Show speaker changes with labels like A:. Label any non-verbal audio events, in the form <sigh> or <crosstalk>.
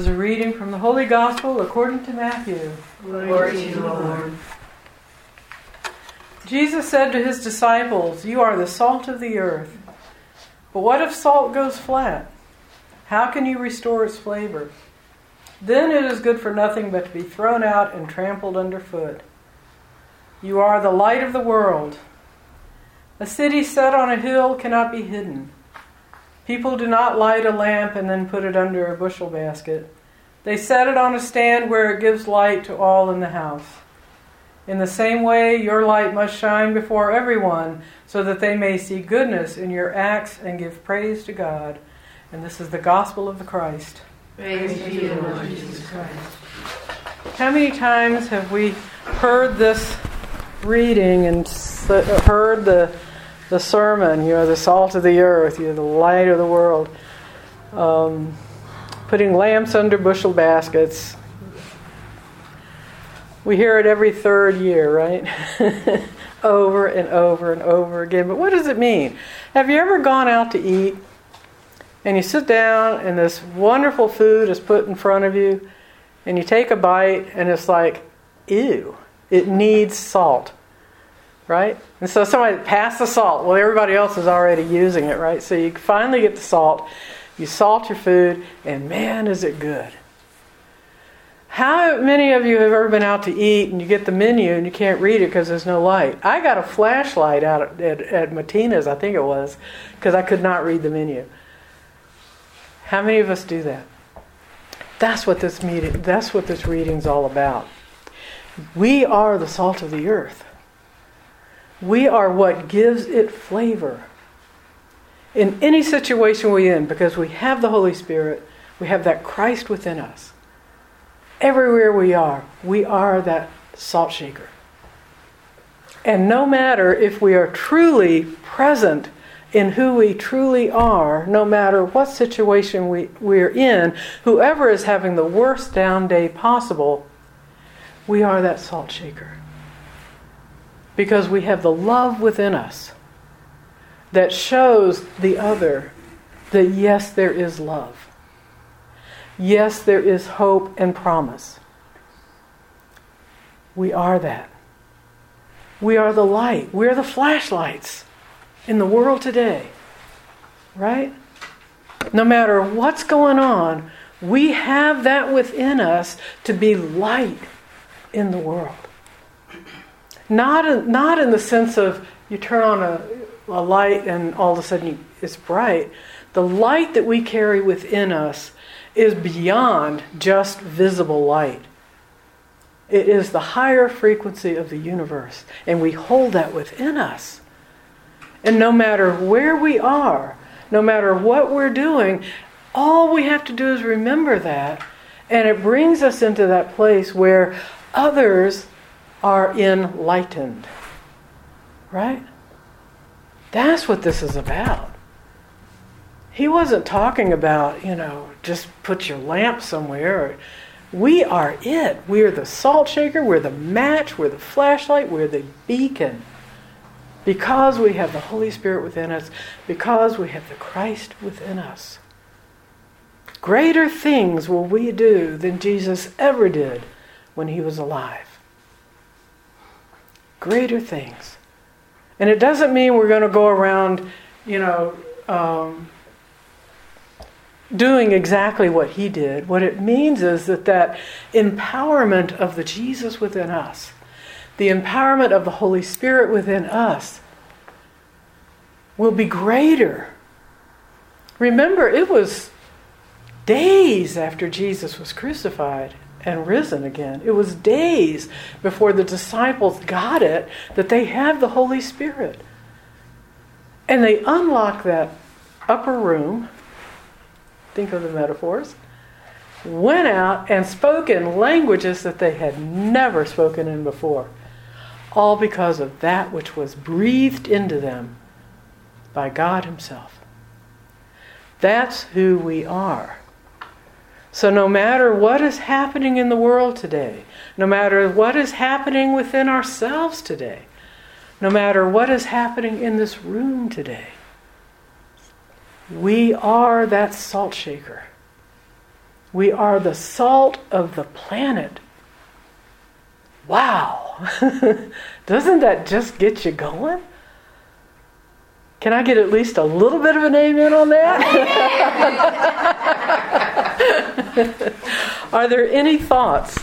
A: is a reading from the Holy Gospel according to Matthew.
B: Glory to you, Lord.
A: Jesus said to his disciples, You are the salt of the earth. But what if salt goes flat? How can you restore its flavor? Then it is good for nothing but to be thrown out and trampled underfoot. You are the light of the world. A city set on a hill cannot be hidden. People do not light a lamp and then put it under a bushel basket. They set it on a stand where it gives light to all in the house. In the same way, your light must shine before everyone, so that they may see goodness in your acts and give praise to God. And this is the gospel of the Christ.
B: Praise to you, Lord Jesus Christ.
A: How many times have we heard this reading and heard the, the sermon, you know, the salt of the earth, you know, the light of the world, um, putting lamps under bushel baskets? We hear it every third year, right? <laughs> over and over and over again. But what does it mean? Have you ever gone out to eat and you sit down and this wonderful food is put in front of you and you take a bite and it's like, ew, it needs salt, right? And so somebody pass the salt. Well, everybody else is already using it, right? So you finally get the salt, you salt your food, and man, is it good. How many of you have ever been out to eat and you get the menu and you can't read it because there's no light? I got a flashlight out at, at, at Matina's, I think it was, because I could not read the menu. How many of us do that? That's what this meeting, that's what this reading's all about. We are the salt of the earth. We are what gives it flavor. In any situation we're in, because we have the Holy Spirit, we have that Christ within us. Everywhere we are, we are that salt shaker. And no matter if we are truly present in who we truly are, no matter what situation we, we're in, whoever is having the worst down day possible, we are that salt shaker. Because we have the love within us that shows the other that yes, there is love. Yes, there is hope and promise. We are that. We are the light. We're the flashlights in the world today. Right? No matter what's going on, we have that within us to be light in the world. Not in, not in the sense of you turn on a, a light and all of a sudden it's bright. The light that we carry within us is beyond just visible light. It is the higher frequency of the universe, and we hold that within us. And no matter where we are, no matter what we're doing, all we have to do is remember that, and it brings us into that place where others are enlightened. Right? That's what this is about. He wasn't talking about, you know, just put your lamp somewhere. We are it. We're the salt shaker, we're the match, we're the flashlight, we're the beacon. Because we have the Holy Spirit within us, because we have the Christ within us. Greater things will we do than Jesus ever did when he was alive. Greater things. And it doesn't mean we're going to go around, you know, um, doing exactly what he did. What it means is that that empowerment of the Jesus within us, the empowerment of the Holy Spirit within us, will be greater. Remember, it was days after Jesus was crucified and risen again. It was days before the disciples got it that they have the Holy Spirit. And they unlock that upper room think of the metaphors, went out and spoke in languages that they had never spoken in before, all because of that which was breathed into them by God Himself. That's who we are. So, no matter what is happening in the world today, no matter what is happening within ourselves today, no matter what is happening in this room today, we are that salt shaker. We are the salt of the planet. Wow. <laughs> Doesn't that just get you going? Can I get at least a little bit of an amen on that? <laughs> Are there any thoughts